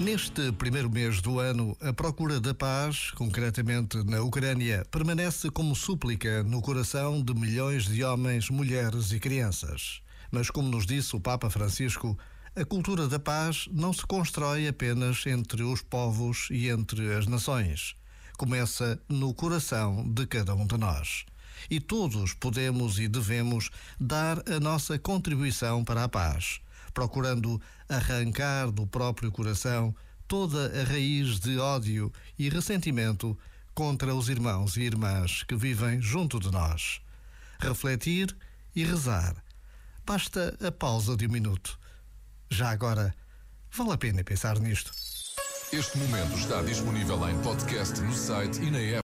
Neste primeiro mês do ano, a procura da paz, concretamente na Ucrânia, permanece como súplica no coração de milhões de homens, mulheres e crianças. Mas, como nos disse o Papa Francisco, a cultura da paz não se constrói apenas entre os povos e entre as nações. Começa no coração de cada um de nós. E todos podemos e devemos dar a nossa contribuição para a paz procurando arrancar do próprio coração toda a raiz de ódio e ressentimento contra os irmãos e irmãs que vivem junto de nós. Refletir e rezar. Basta a pausa de um minuto. Já agora, vale a pena pensar nisto. Este momento está disponível em podcast no site e na app.